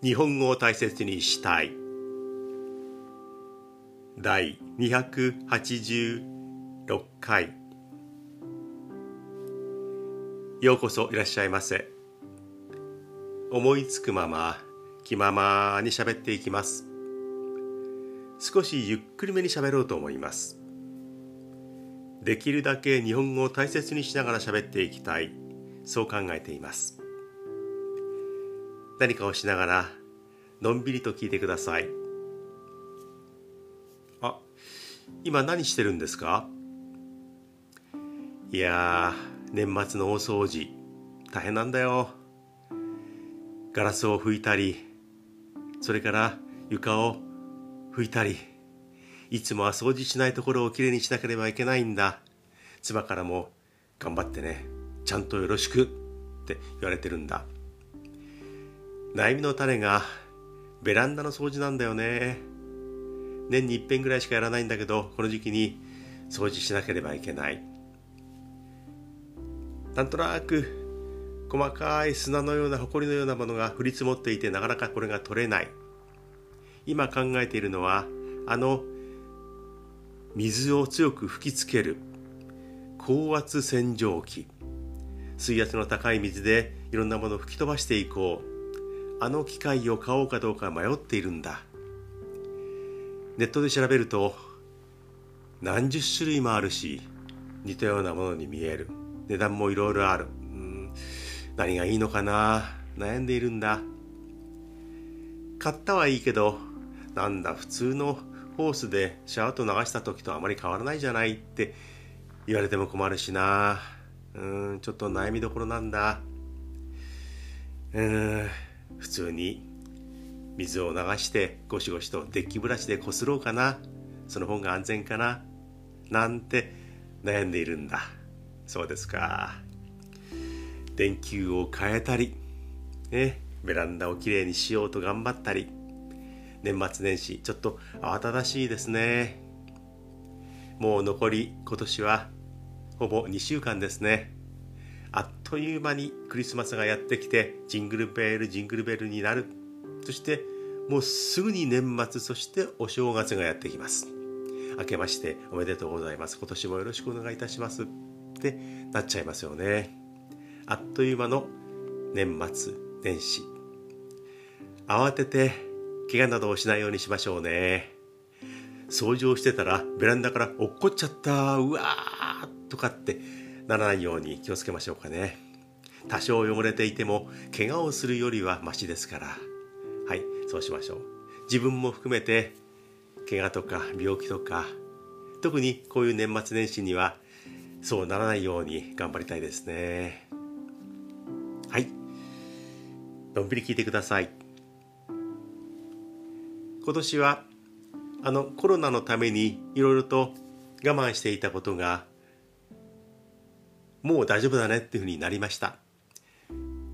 日本語を大切にしたい。第286回。ようこそいらっしゃいませ。思いつくまま気ままに喋っていきます。少しゆっくりめに喋ろうと思います。できるだけ日本語を大切にしながら喋っていきたい。そう考えています。何かをしながらのんびりと聞いてください。あ今何してるんですか？いや年末の大掃除大変なんだよ。ガラスを拭いたりそれから床を拭いたりいつもは掃除しないところをきれいにしなければいけないんだ。妻からも頑張ってねちゃんとよろしくって言われてるんだ。悩みの種がベランダの掃除なんだよね。年に一遍ぐらいしかやらないんだけどこの時期に掃除しなければいけない。なんとなく細かい砂のような埃のようなものが降り積もっていてなかなかこれが取れない。今考えているのはあの水を強く吹きつける高圧洗浄機。水圧の高い水でいろんなものを吹き飛ばしていこう。あの機械を買おうかどうか迷っているんだ。ネットで調べると何十種類もあるし似たようなものに見える。値段もいろいろある。うん何がいいのかな？悩んでいるんだ。買ったはいいけどなんだ普通のホースでシャワーと流した時とあまり変わらないじゃないって言われても困るしな。うんちょっと悩みどころなんだ。うん普通に水を流してゴシゴシとデッキブラシでこすろうかな。その方が安全かな。なんて悩んでいるんだ。そうですか。電球を変えたりねベランダをきれいにしようと頑張ったり。年末年始ちょっと慌ただしいですね。もう残り今年はほぼ2週間ですね。という間にクリスマスがやってきてジングルベールジングルベルになる。そしてもうすぐに年末そしてお正月がやってきます。明けましておめでとうございます。今年もよろしくお願いいたします。ってなっちゃいますよね。あっという間の年末年始。慌てて怪我などをしないようにしましょうね。掃除をしてたらベランダから落っこっちゃった。うわーとかってならないように気をつけましょうかね。多少汚れていても怪我をするよりはマシですから。はいそうしましょう。自分も含めて怪我とか病気とか特にこういう年末年始にはそうならないように頑張りたいですね。はいのんびり聞いてください。今年はあのコロナのためにいろいろと我慢していたことがもう大丈夫だねっていうふうになりました。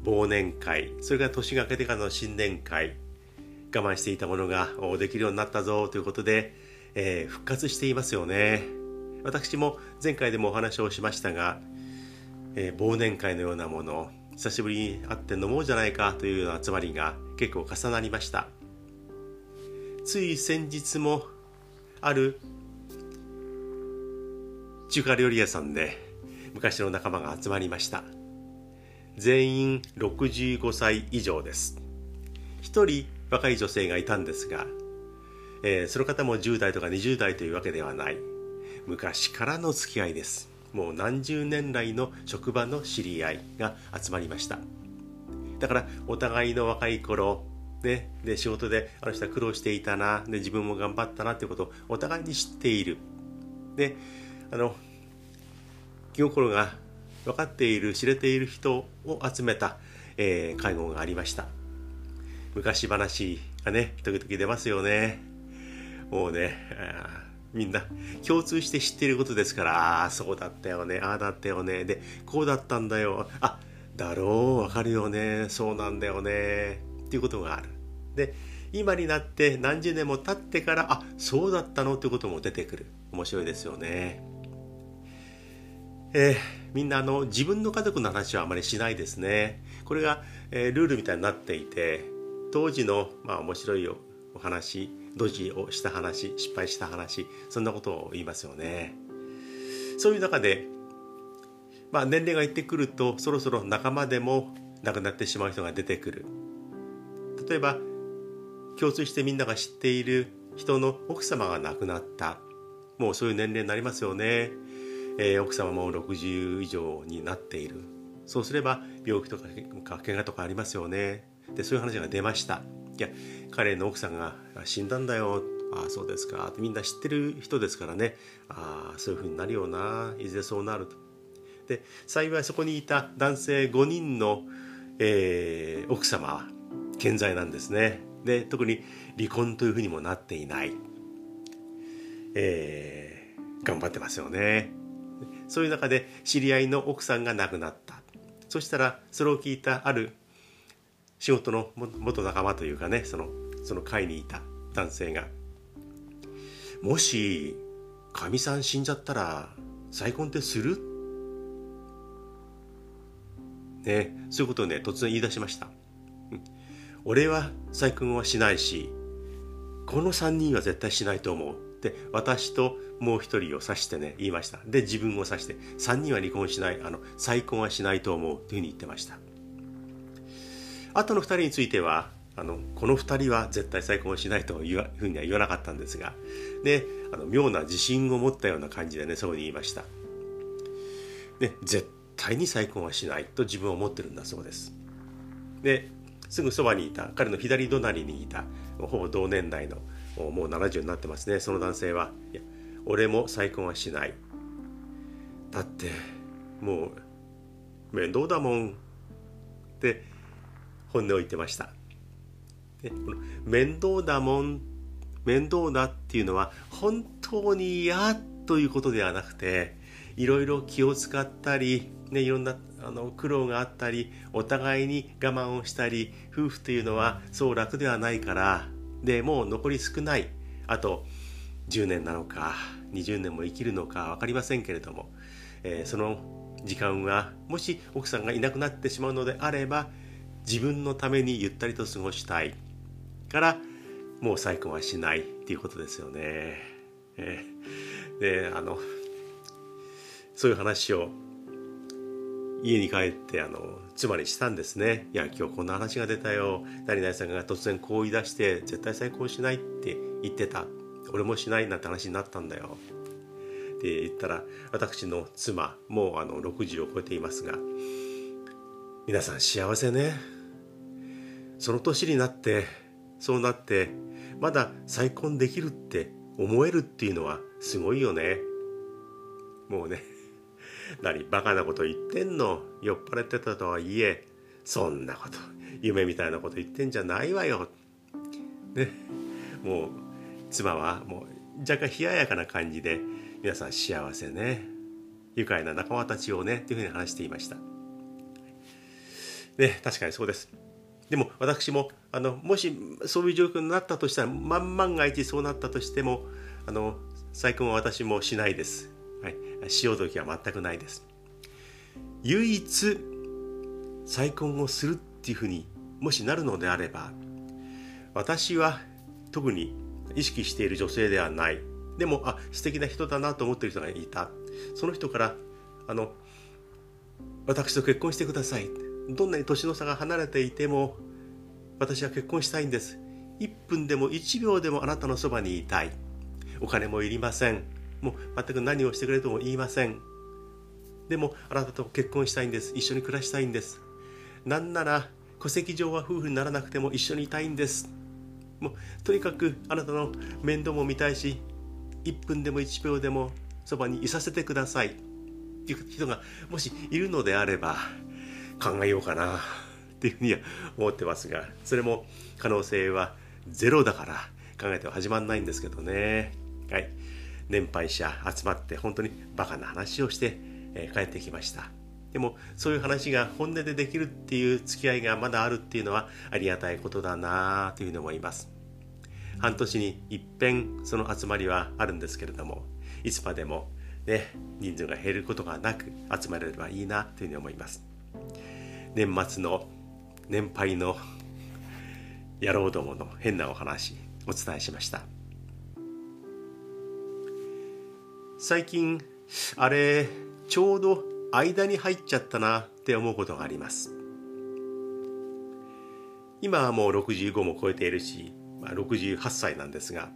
忘年会それから年が明けてからの新年会我慢していたものができるようになったぞということで、えー、復活していますよね。私も前回でもお話をしましたが、えー、忘年会のようなもの久しぶりに会って飲もうじゃないかというような集まりが結構重なりました。つい先日もある中華料理屋さんで昔の仲間が集まりました。全員65歳以上です。一人若い女性がいたんですが、えー、その方も10代とか20代というわけではない。昔からの付き合いです。もう何十年来の職場の知り合いが集まりました。だからお互いの若い頃ね、で仕事であの人は苦労していたなで自分も頑張ったなということをお互いに知っている。であの気心が分かっている知れている人を集めた、えー、会合がありました。昔話がね時々出ますよね。もうねみんな共通して知っていることですからああそうだったよねああだったよね。でこうだったんだよ。あだろうわかるよね。そうなんだよね。っていうことがある。で今になって何十年も経ってからあそうだったのっていうことも出てくる。面白いですよね。えー、みんなあの自分の家族の話はあまりしないですね。これが、えー、ルールみたいになっていて当時のまあ面白いお話ドジをした話失敗した話そんなことを言いますよね。そういう中で、まあ、年齢がいってくるとそろそろ仲間でも亡くなってしまう人が出てくる。例えば共通してみんなが知っている人の奥様が亡くなったもうそういう年齢になりますよね、えー、奥様も60以上になっている。そうすれば病気とか怪我とかありますよね。でそういう話が出ました。いや彼の奥さんが死んだんだよ。ああそうですか。みんな知ってる人ですからね。ああそういうふうになるよな。いずれそうなると。で幸いそこにいた男性5人の、えー、奥様は健在なんですね。で特に離婚というふうにもなっていない、えー、頑張ってますよね。そういう中で知り合いの奥さんが亡くなった。そしたらそれを聞いたある仕事の元仲間というかねそのその会にいた男性がもしかみさん死んじゃったら再婚ってする？ねそういうことをね突然言い出しました。俺は再婚はしないしこの3人は絶対しないと思う。って私ともう一人を指してね言いました。で自分を指して3人は離婚しないあの再婚はしないと思うというふうに言ってました。あとの2人についてはあのこの2人は絶対再婚しないというふうには言わなかったんですがであの妙な自信を持ったような感じでねそうに言いました。で絶対に再婚はしないと自分は思ってるんだそうです。ですぐそばにいた彼の左隣にいたほぼ同年代のもう70になってますねその男性は。いや俺も再婚はしない。だってもう面倒だもんって本音を言ってました。でこの面倒だもん面倒だっていうのは本当に嫌ということではなくていろいろ気を使ったり、ね、いろんなあの苦労があったりお互いに我慢をしたり夫婦というのはそう楽ではないからでもう残り少ない。あと10年なのか20年も生きるのか分かりませんけれども、えー、その時間はもし奥さんがいなくなってしまうのであれば自分のためにゆったりと過ごしたい。からもう再婚はしない。っていうことですよね。えー、であのそういう話を家に帰ってあの妻にしたんですね。いや今日こんな話が出たよ。何々さんが突然こう言い出して絶対再婚しないって言ってた。俺もしないなんて話になったんだよ。って言ったら私の妻もうあの60を超えていますが皆さん幸せね。その年になってそうなってまだ再婚できるって思えるっていうのはすごいよね。もうね何バカなこと言ってんの？酔っ払ってたとはいえそんなこと夢みたいなこと言ってんじゃないわよ。ねもう妻はもう若干冷ややかな感じで皆さん幸せね愉快な仲間たちをねっていうふうに話していました。ね確かにそうです。でも私もあのもしそういう状況になったとしたら万万が一そうなったとしてもあの再婚は私もしないです。はい、潮時は全くないです。唯一再婚をするっていうふうにもしなるのであれば私は特に意識している女性ではない。でもあ素敵な人だなと思ってる人がいた。その人からあの私と結婚してください。どんなに年の差が離れていても私は結婚したいんです。1分でも1秒でもあなたのそばにいたい。お金もいりません。もう全く何をしてくれとも言いません。でもあなたと結婚したいんです。一緒に暮らしたいんです。なんなら戸籍上は夫婦にならなくても一緒にいたいんです。もうとにかくあなたの面倒も見たいし1分でも1秒でもそばにいさせてください。っていう人がもしいるのであれば考えようかな。っていうふうには思ってますがそれも可能性はゼロだから考えては始まんないんですけどね。はい。年配者集まって本当にバカな話をして、え、帰ってきました。でもそういう話が本音でできるっていう付き合いがまだあるっていうのはありがたいことだなというふうに思います。半年に一遍その集まりはあるんですけれどもいつまでもね人数が減ることがなく集まれればいいなというふうに思います。年末の年配の野郎どもの変なお話お伝えしました。最近あれちょうど間に入っちゃったなって思うことがあります。今はもう65も超えているし、まあ、68歳なんですが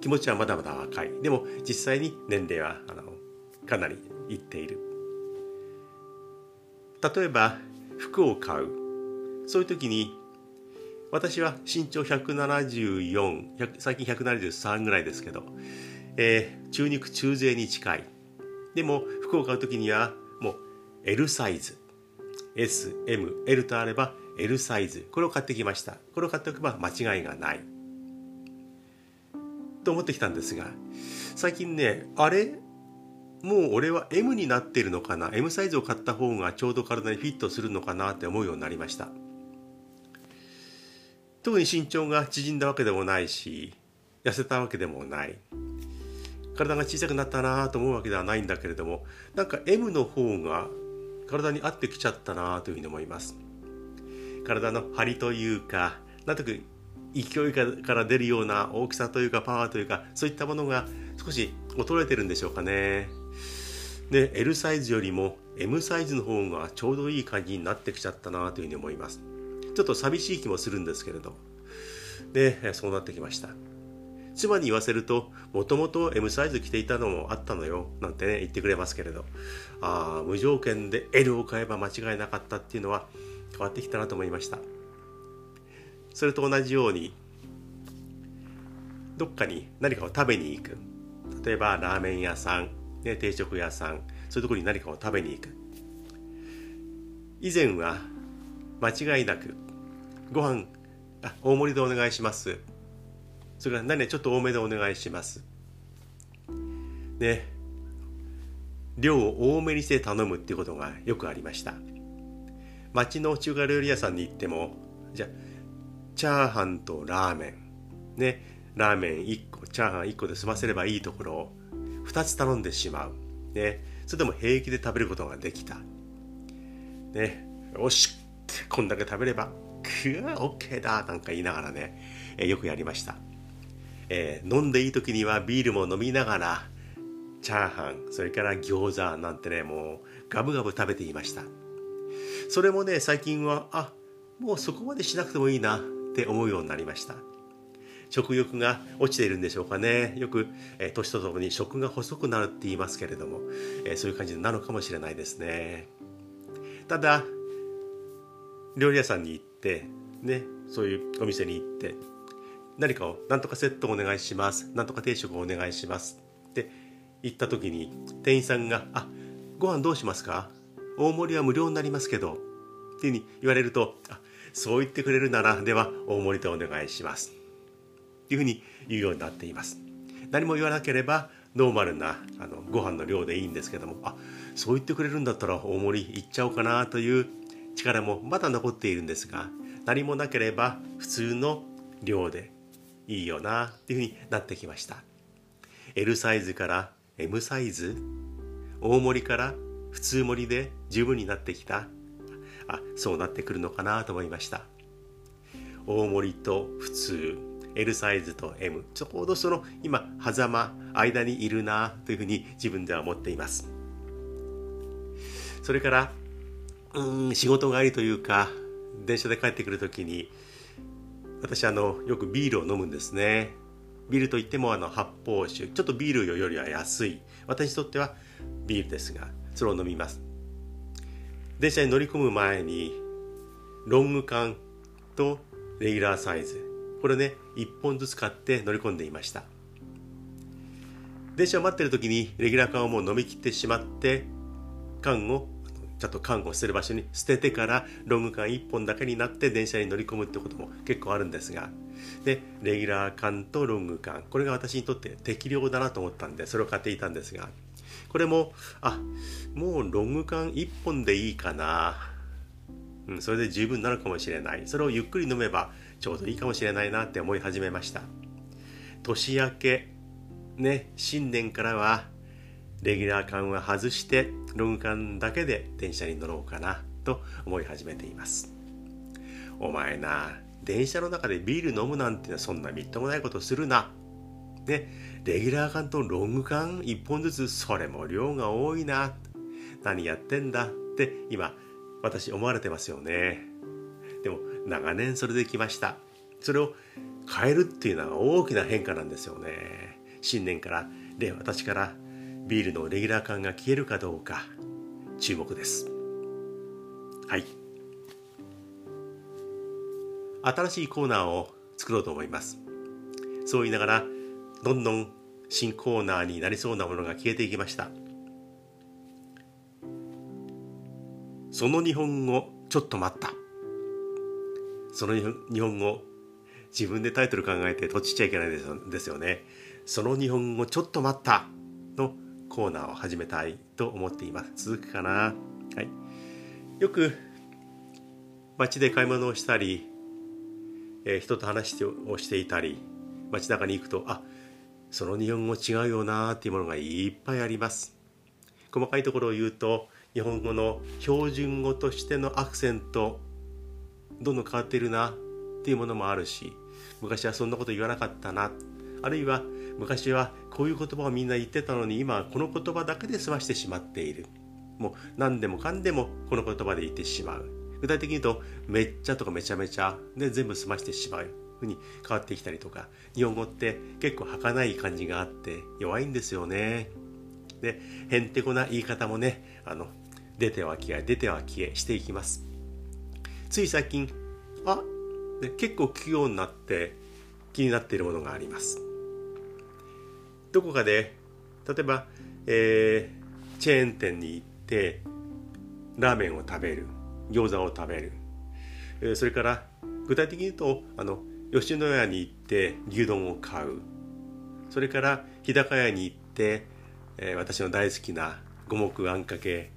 気持ちはまだまだ若い。でも実際に年齢はあのかなりいっている。例えば服を買う。そういう時に私は身長174最近173ぐらいですけど、えー、中肉中背に近い。でも服を買う時にはもう L サイズ SML とあれば L サイズこれを買ってきました。これを買っておけば間違いがない。と思ってきたんですが最近ねあれ？もう俺は M になってるのかな？M サイズを買った方がちょうど体にフィットするのかな？って思うようになりました。特に身長が縮んだわけでもないし痩せたわけでもない。体が小さくなったなと思うわけではないんだけれどもなんか M の方が体に合ってきちゃったなというふうに思います。体の張りというかなんとなく勢いから出るような大きさというかパワーというかそういったものが少し衰えてるんでしょうかね。で L サイズよりも M サイズの方がちょうどいい感じになってきちゃったなというふうに思います。ちょっと寂しい気もするんですけれどでそうなってきました。妻に言わせるともともと M サイズ着ていたのもあったのよなんてね言ってくれますけれど。ああ無条件で L を買えば間違いなかったっていうのは変わってきたなと思いました。それと同じようにどっかに何かを食べに行く。例えばラーメン屋さん、ね、定食屋さんそういうところに何かを食べに行く。以前は間違いなくご飯あ大盛りでお願いします。それから何ちょっと多めでお願いします。ね。量を多めにして頼むっていうことがよくありました。町の中華料理屋さんに行ってもじゃあチャーハンとラーメン。ね。ラーメン1個チャーハン1個で済ませればいいところを2つ頼んでしまう。ね。それでも平気で食べることができた。ね。よしこんだけ食べればくわオッケーだなんか言いながらね、よくやりました。えー、飲んでいい時にはビールも飲みながらチャーハンそれから餃子なんてねもうガブガブ食べていました。それもね最近はあもうそこまでしなくてもいいなって思うようになりました。食欲が落ちているんでしょうかね。よく、えー、年とともに食が細くなるって言いますけれども、えー、そういう感じなのかもしれないですね。ただ料理屋さんに行ってねそういうお店に行って何かを何とかセットお願いします。何とか定食お願いします。って言った時に店員さんが「あご飯どうしますか？大盛りは無料になりますけど」っていうふうに言われると「あそう言ってくれるならでは大盛りでお願いします」っていうふうに言うようになっています。何も言わなければノーマルなあのご飯の量でいいんですけどもあそう言ってくれるんだったら大盛りいっちゃおうかなという力もまだ残っているんですが何もなければ普通の量でいいよなっていうふうになってきました。L サイズから M サイズ大盛りから普通盛りで十分になってきた。あそうなってくるのかなと思いました。大盛りと普通 L サイズと M ちょうどその今狭間間にいるなというふうに自分では思っています。それからうん仕事帰りというか電車で帰ってくる時に私あのよくビールを飲むんですね。ビールといってもあの発泡酒。ちょっとビールよりは安い。私にとってはビールですがそれを飲みます。電車に乗り込む前にロング缶とレギュラーサイズ。これね1本ずつ買って乗り込んでいました。電車を待ってる時にレギュラー缶をもう飲み切ってしまって缶をちゃんと看護してる場所に捨ててからロング缶1本だけになって電車に乗り込むってことも結構あるんですが。でレギュラー缶とロング缶これが私にとって適量だなと思ったんでそれを買っていたんですが。これもあもうロング缶1本でいいかな、うん、それで十分なのかもしれない。それをゆっくり飲めばちょうどいいかもしれないなって思い始めました。年明けね新年からはレギュラー缶は外してロング缶だけで電車に乗ろうかなと思い始めていますお前な電車の中でビール飲むなんてそんなみっともないことするな。ね、レギュラー缶とロング缶1本ずつそれも量が多いな。何やってんだ？って今私思われてますよね。でも長年それで来ました。それを変えるっていうのは大きな変化なんですよね。新年からで私からビールのレギュラー感が消えるかどうか注目です。はい。新しいコーナーを作ろうと思います。そう言いながらどんどん新コーナーになりそうなものが消えていきました。その日本語ちょっと待った。その日本語自分でタイトル考えて閉じちゃいけないですよね。その日本語ちょっと待った。のコーナーを始めたいと思っています。続くかな？はい。よく街で買い物をしたり、えー、人と話をしていたり街中に行くとあその日本語違うよなっていうものがいっぱいあります。細かいところを言うと日本語の標準語としてのアクセントどんどん変わっているなっていうものもあるし昔はそんなこと言わなかったな。あるいは昔はこういう言葉をみんな言ってたのに今はこの言葉だけで済ましてしまっている。もう何でもかんでもこの言葉で言ってしまう。具体的に言うとめっちゃとかめちゃめちゃで全部済ましてしまう。ふうに変わってきたりとか日本語って結構儚い感じがあって弱いんですよね。でへんてこな言い方もねあの出ては消え出ては消えしていきます。つい最近あで結構聞くようになって気になっているものがあります。どこかで例えば、えー、チェーン店に行ってラーメンを食べる餃子を食べる、えー、それから具体的に言うとあの吉野家に行って牛丼を買う。それから日高屋に行って、えー、私の大好きな五目あんかけ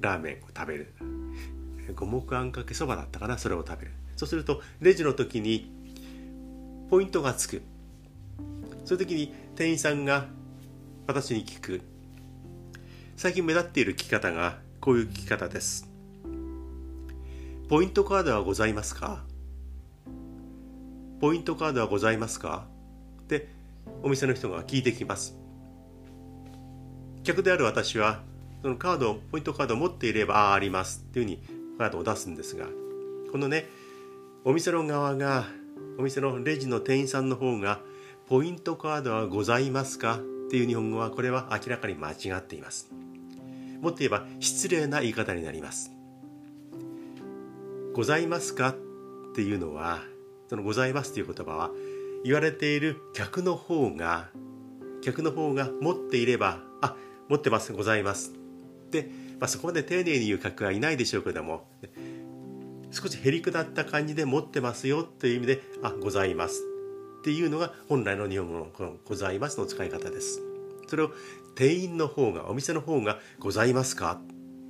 ラーメンを食べる。五目あんかけそばだったかなそれを食べる。そうするとレジの時にポイントがつく。そういう時に店員さんが私に聞く。最近目立っている聞き方がこういう聞き方です。ポイントカードはございますか？ポイントカードはございますか？ってお店の人が聞いてきます。客である私はそのカードポイントカードを持っていればああります。っていうふうにカードを出すんですがこのねお店の側がお店のレジの店員さんの方がポイントカードはございますか？っていう日本語はこれは明らかに間違っています。もっと言えば失礼な言い方になります。ございますか？っていうのはそのございますという言葉は言われている客の方が客の方が持っていればあ持ってますございます。で、まあ、そこまで丁寧に言う客はいないでしょうけども少しへりくだった感じで持ってますよという意味であございます。っていうのが本来の日本語のこのございますの使い方です。それを店員の方が、お店の方がございますか？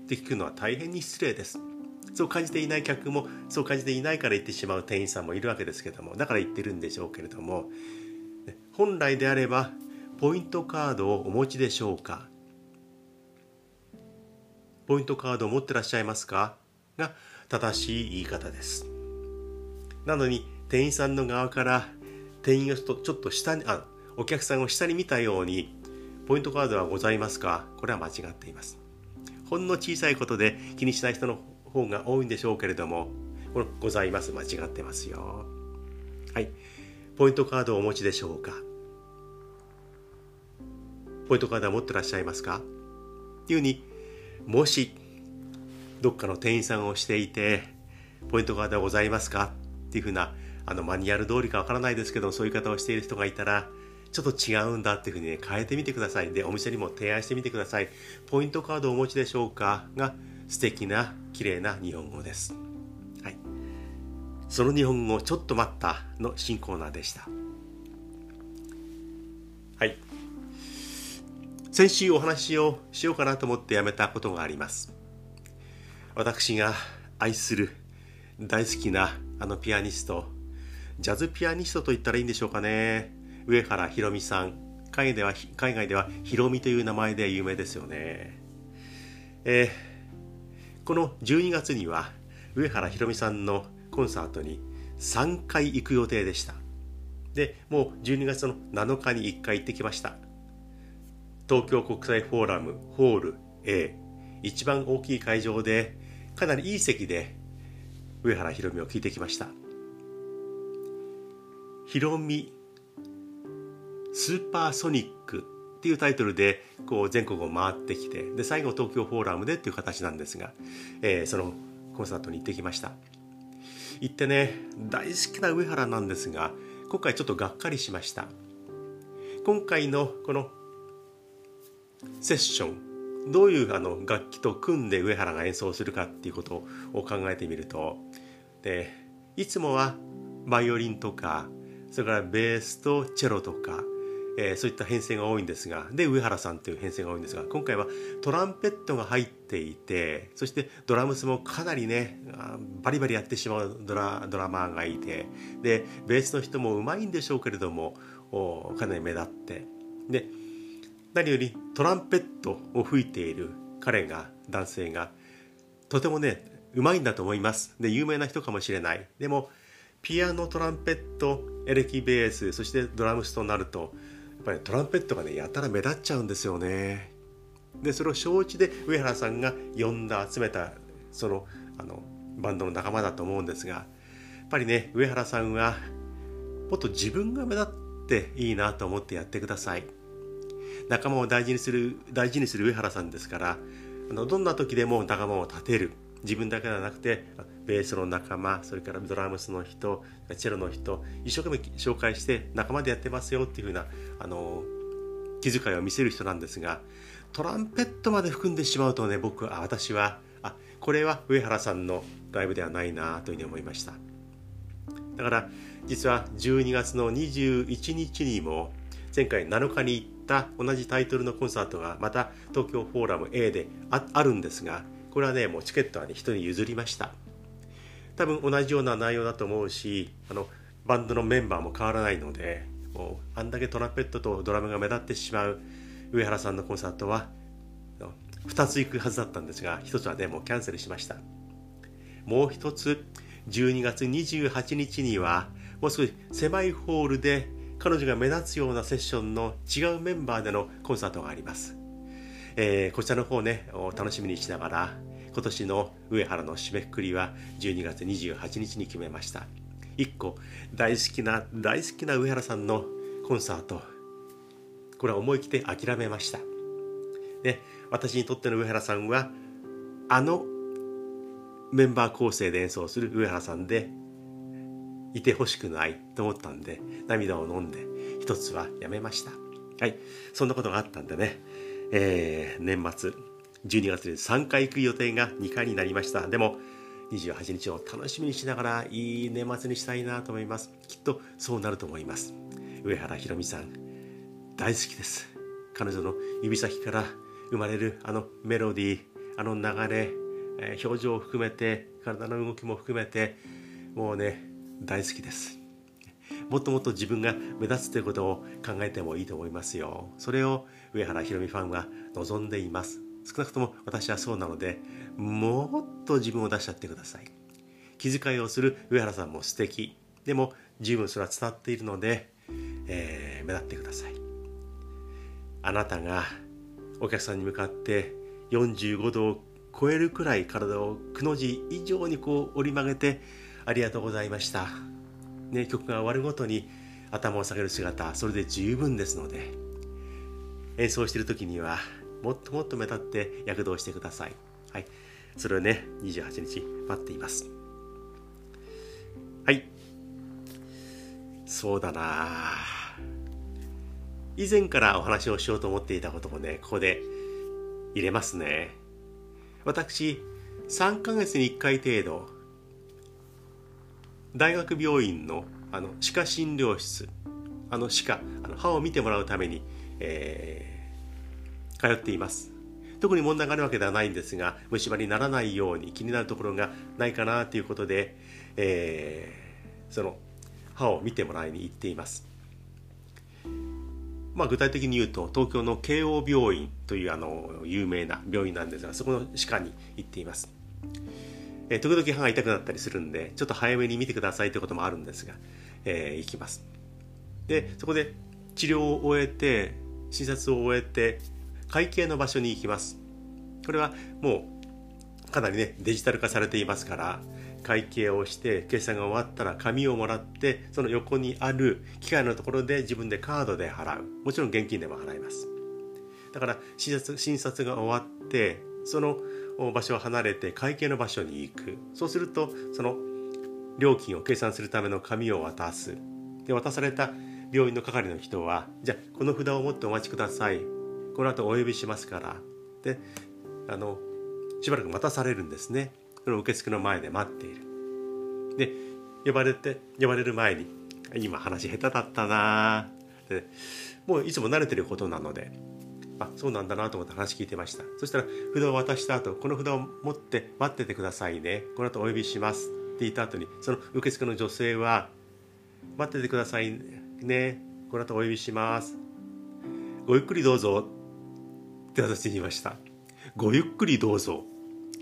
って聞くのは大変に失礼です。そう感じていない客も、そう感じていないから言ってしまう店員さんもいるわけですけども、だから言ってるんでしょうけれども、本来であれば、ポイントカードをお持ちでしょうか？ポイントカードを持ってらっしゃいますか？が正しい言い方です。なのに店員さんの側から店員をちょっと下にあお客さんを下に見たようにポイントカードはございますか？これは間違っています。ほんの小さいことで気にしない人の方が多いんでしょうけれどもこのございます。間違ってますよ。はい。ポイントカードをお持ちでしょうか？ポイントカードは持ってらっしゃいますか？っていうふうにもしどっかの店員さんをしていてポイントカードはございますか？っていうふうなあのマニュアル通りかわからないですけどそういう方をしている人がいたらちょっと違うんだっていうふうにね変えてみてください。でお店にも提案してみてください。ポイントカードをお持ちでしょうか？が素敵な綺麗な日本語です。はい。その日本語ちょっと待ったの新コーナーでした。はい。先週お話をしようかなと思ってやめたことがあります。私が愛する大好きなあのピアニストジャズピアニストと言ったらいいんでしょうかね。上原ひろみさん。海外では海外ではひろみという名前で有名ですよね、えー、この12月には上原ひろみさんのコンサートに3回行く予定でした。でもう12月の7日に1回行ってきました。東京国際フォーラムホール A 一番大きい会場でかなりいい席で上原ひろみを聞いてきました。ひろみスーパーソニックっていうタイトルでこう全国を回ってきてで最後東京フォーラムでっていう形なんですが、えー、そのコンサートに行ってきました。行ってね大好きな上原なんですが今回ちょっとがっかりしました。今回のこのセッションどういうあの楽器と組んで上原が演奏するかっていうことを考えてみるとでいつもはバイオリンとかそれからベースとチェロとかえー、そういった編成が多いんですがで上原さんという編成が多いんですが今回はトランペットが入っていてそしてドラムスもかなりねバリバリやってしまうドラドラマーがいてでベースの人もうまいんでしょうけれどもかなり目立って。で何よりトランペットを吹いている彼が男性がとてもねうまいんだと思います。で有名な人かもしれない。でもピアノトランペットエレキベースそしてドラムスとなるとやっぱりトランペットがねやたら目立っちゃうんですよね。でそれを承知で上原さんが呼んだ集めたそのあのバンドの仲間だと思うんですがやっぱりね上原さんはもっと自分が目立っていいなと思ってやってください。仲間を大事にする大事にする上原さんですからあのどんな時でも仲間を立てる自分だけではなくてベースの仲間それからドラムスの人チェロの人一生懸命紹介して仲間でやってますよっていうふうなあの気遣いを見せる人なんですがトランペットまで含んでしまうとね僕あ私はあこれは上原さんのライブではないなというふうに思いました。だから実は12月の21日にも前回7日に行った同じタイトルのコンサートがまた東京フォーラム A であるんですがこれはねもうチケットはね人に譲りました。多分同じような内容だと思うしあのバンドのメンバーも変わらないのでもうあんだけトランペットとドラムが目立ってしまう上原さんのコンサートは2つ行くはずだったんですが1つはねもうキャンセルしました。もう1つ12月28日にはもう少し狭いホールで彼女が目立つようなセッションの違うメンバーでのコンサートがあります、えー、こちらの方ねお楽しみにしながら今年の上原の締めくくりは12月28日に決めました。1個大好きな大好きな上原さんのコンサート。これは思い切って諦めました。で私にとっての上原さんはあのメンバー構成で演奏する上原さんでいてほしくないと思ったんで涙を飲んで一つはやめました。はいそんなことがあったんでね、えー、年末12月で3回行く予定が2回になりました。でも28日を楽しみにしながらいい年末にしたいなと思います。きっとそうなると思います。上原ひろみさん大好きです。彼女の指先から生まれるあのメロディーあの流れ、えー、表情を含めて体の動きも含めてもうね大好きです。もっともっと自分が目立つということを考えてもいいと思いますよ。それを上原ひろみファンは望んでいます。少なくとも私はそうなのでもっと自分を出しちゃってください。気遣いをする上原さんも素敵。でも十分それは伝わっているので、えー、目立ってください。あなたがお客さんに向かって45度を超えるくらい体をくの字以上にこう折り曲げてありがとうございました、ね、曲が終わるごとに頭を下げる姿それで十分ですので演奏している時にはもっともっと目立って躍動してください。はい。それをね、28日待っています。はい。そうだな以前からお話をしようと思っていたことをね、ここで入れますね。私、3ヶ月に1回程度、大学病院のあの歯科診療室、あの歯科、あの歯を見てもらうために、えー通っています。特に問題があるわけではないんですが虫歯にならないように気になるところがないかなということで、えー、その歯を見てもらいに行っています。まあ、具体的に言うと東京の慶応病院というあの有名な病院なんですがそこの歯科に行っています、え、時々歯が痛くなったりするんでちょっと早めに見てくださいということもあるんですが、えー、行きます。でそこで治療を終えて診察を終えて会計の場所に行きます。これはもうかなりねデジタル化されていますから会計をして決算が終わったら紙をもらってその横にある機械のところで自分でカードで払う。もちろん現金でも払います。だから診察診察が終わってその場所を離れて会計の場所に行く。そうするとその料金を計算するための紙を渡す。で渡された病院の係の人はじゃあこの札を持ってお待ちください。この後お呼びしますから。であのしばらく待たされるんですね。その受付の前で待っている。で呼ばれて呼ばれる前に今話下手だったな。でもういつも慣れてることなのであそうなんだなと思って話聞いてました。そしたら札を渡した後この札を持って待っててくださいね。この後お呼びします。って言った後にその受付の女性は待っててくださいね。ねこの後お呼びします。ごゆっくりどうぞ。って私に言いました。ごゆっくりどうぞ。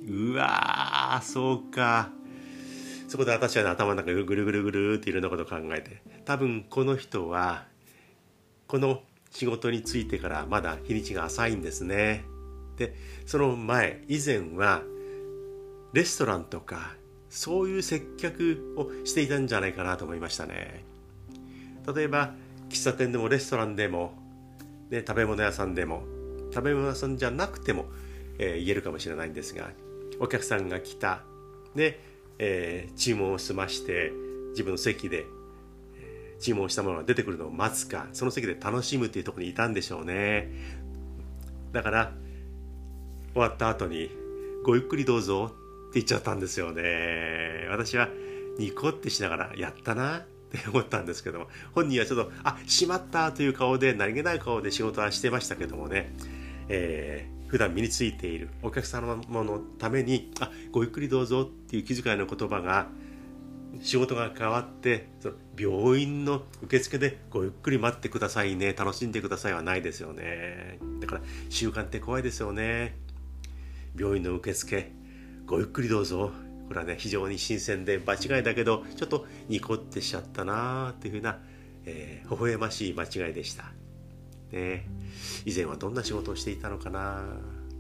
うわーそうか。そこで私は、ね、頭の中でぐるぐるぐるっていろんなことを考えて多分この人はこの仕事に就いてからまだ日にちが浅いんですね。でその前以前はレストランとかそういう接客をしていたんじゃないかなと思いましたね。例えば喫茶店でもレストランでも、ね、食べ物屋さんでも食べ物屋さんじゃなくても、えー、言えるかもしれないんですがお客さんが来たで、えー、注文を済まして自分の席で、注文したものが出てくるのを待つかその席で楽しむっていうところにいたんでしょうね。だから終わった後に「ごゆっくりどうぞ」って言っちゃったんですよね。私はニコってしながら「やったな」って思ったんですけども本人はちょっと「あしまった!」という顔で何気ない顔で仕事はしてましたけどもね、えー、普段身についているお客様のために「あごゆっくりどうぞ」っていう気遣いの言葉が仕事が変わってその病院の受付で「ごゆっくり待ってくださいね楽しんでください」はないですよね。だから習慣って怖いですよね。病院の受付ごゆっくりどうぞ。これはね非常に新鮮で間違いだけどちょっとニコってしちゃったなーっていうふうな、えー、微笑ましい間違いでした。ね。以前はどんな仕事をしていたのかな。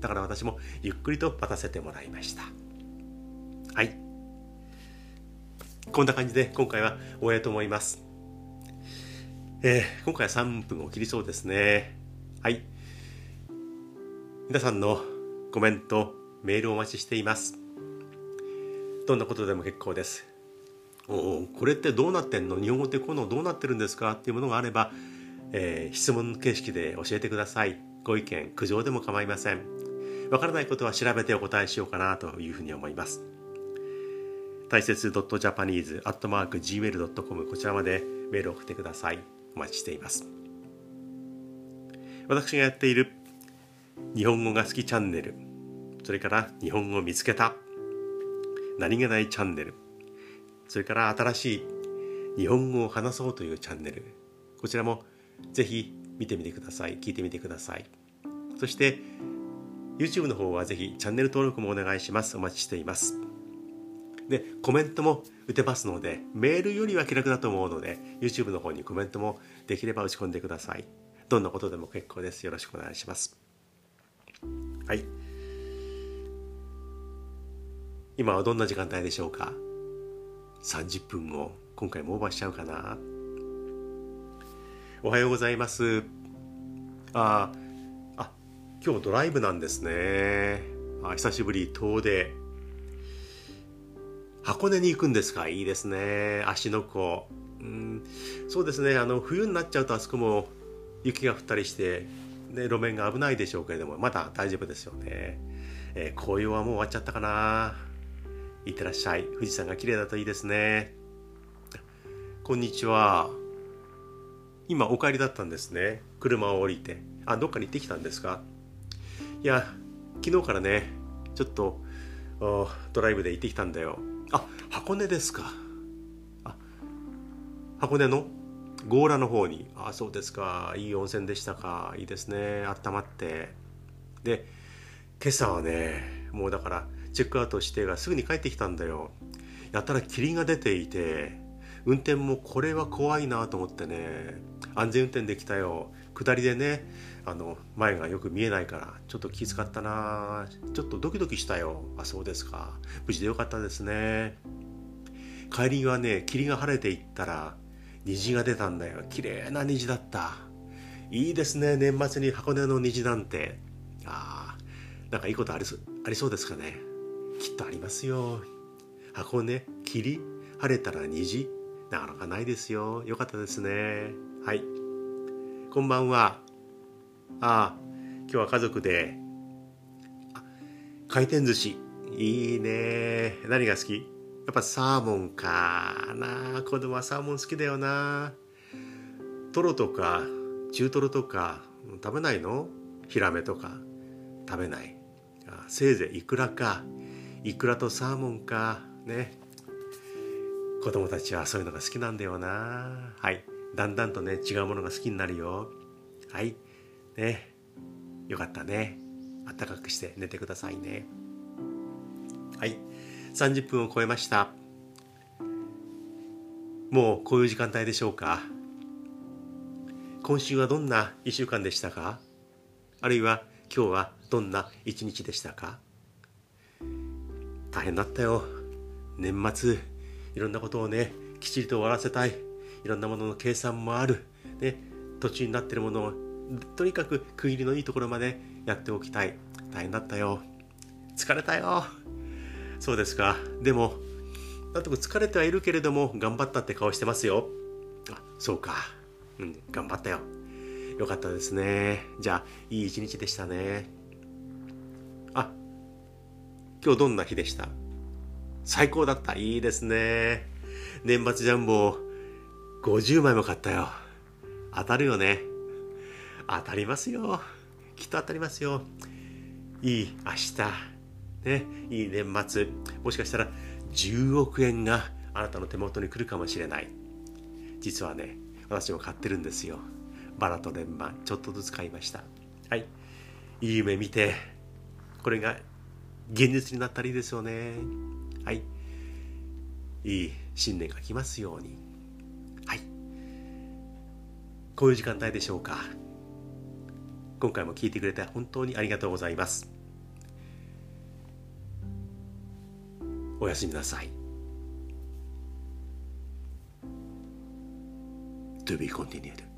だから私もゆっくりと待たせてもらいました。はい。こんな感じで今回は終えようと思います。えー、今回は3分を切りそうですね。はい。皆さんのコメントメールをお待ちしています。どんなことでも結構です。おこれってどうなってんの？日本語ってこういうのどうなってるんですか？っていうものがあればえー、質問形式で教えてください。ご意見苦情でも構いません。わからないことは調べてお答えしようかなというふうに思います。大切 .japanese.gmail.com こちらまでメールを送ってください。お待ちしています。私がやっている日本語が好きチャンネルそれから日本語を見つけた。何気ないチャンネル。それから新しい日本語を話そうというチャンネル。こちらもぜひ見てみてください。聞いてみてください。そして YouTube の方はぜひチャンネル登録もお願いします。お待ちしています。でコメントも打てますのでメールよりは気楽だと思うので YouTube の方にコメントもできれば打ち込んでください。どんなことでも結構です。よろしくお願いします。はい。今はどんな時間帯でしょうか？30分後今回もオーバーしちゃうかな？おはようございます。あ、あ、今日ドライブなんですね。あ久しぶり、遠出。箱根に行くんですか？いいですね。芦ノ湖。うん、そうですね。あの、冬になっちゃうとあそこも雪が降ったりして、ね、路面が危ないでしょうけれども、まだ大丈夫ですよね。えー、紅葉はもう終わっちゃったかな。いってらっしゃい。富士山が綺麗だといいですね。こんにちは。今お帰りだったんですね。車を降りて。あどっかに行ってきたんですか？いや昨日からねちょっとドライブで行ってきたんだよ。あ箱根ですか。あ箱根の？強羅の方に。あそうですか。いい温泉でしたか。いいですね。あったまって。で今朝はねもうだからチェックアウトしてがすぐに帰ってきたんだよ。やったら霧が出ていて運転もこれは怖いなと思ってね安全運転できたよ。下りでねあの前がよく見えないからちょっと気遣ったな。ちょっとドキドキしたよ。あそうですか。無事でよかったですね。帰りはね霧が晴れていったら虹が出たんだよ。綺麗な虹だった。いいですね年末に箱根の虹なんて。あーなんかいいことありそありそうですかね。きっとありますよ。箱根霧晴れたら虹。なかなかないですよ。よかったですね。はい。こんばんは。ああ今日は家族で。回転寿司。いいね。何が好き？やっぱサーモンかな。子供はサーモン好きだよな。トロとか中トロとか食べないの？ヒラメとか。食べない。あせいぜいイクラか。イクラとサーモンか。ね。子供たちはそういうのが好きなんだよな。はい。だんだんとね違うものが好きになるよ。はい。ね。よかったね。あったかくして寝てくださいね。はい。30分を超えました。もうこういう時間帯でしょうか。今週はどんな1週間でしたか？あるいは今日はどんな一日でしたか？大変だったよ。年末いろんなことをねきちりと終わらせたい。いろんなものの計算もある、ね、途中になってるものをとにかく区切りのいいところまでやっておきたい。大変だったよ。疲れたよ。そうですか。でもなんとか疲れてはいるけれども頑張ったって顔してますよ。あそうか。うん頑張ったよ。よかったですね。じゃあいい一日でしたね。今日どんな日でした？最高だった。いいですね。年末ジャンボ50枚も買ったよ。当たるよね。当たりますよ。きっと当たりますよ。いい明日。ねいい年末。もしかしたら10億円があなたの手元に来るかもしれない。実はね私も買ってるんですよ。バラと連番ちょっとずつ買いました。はい。いい夢見てこれが現実になったらいいですよね。はい。いい新年が来ますように。はい。こういう時間帯でしょうか。今回も聞いてくれて本当にありがとうございます。おやすみなさい。To be continued.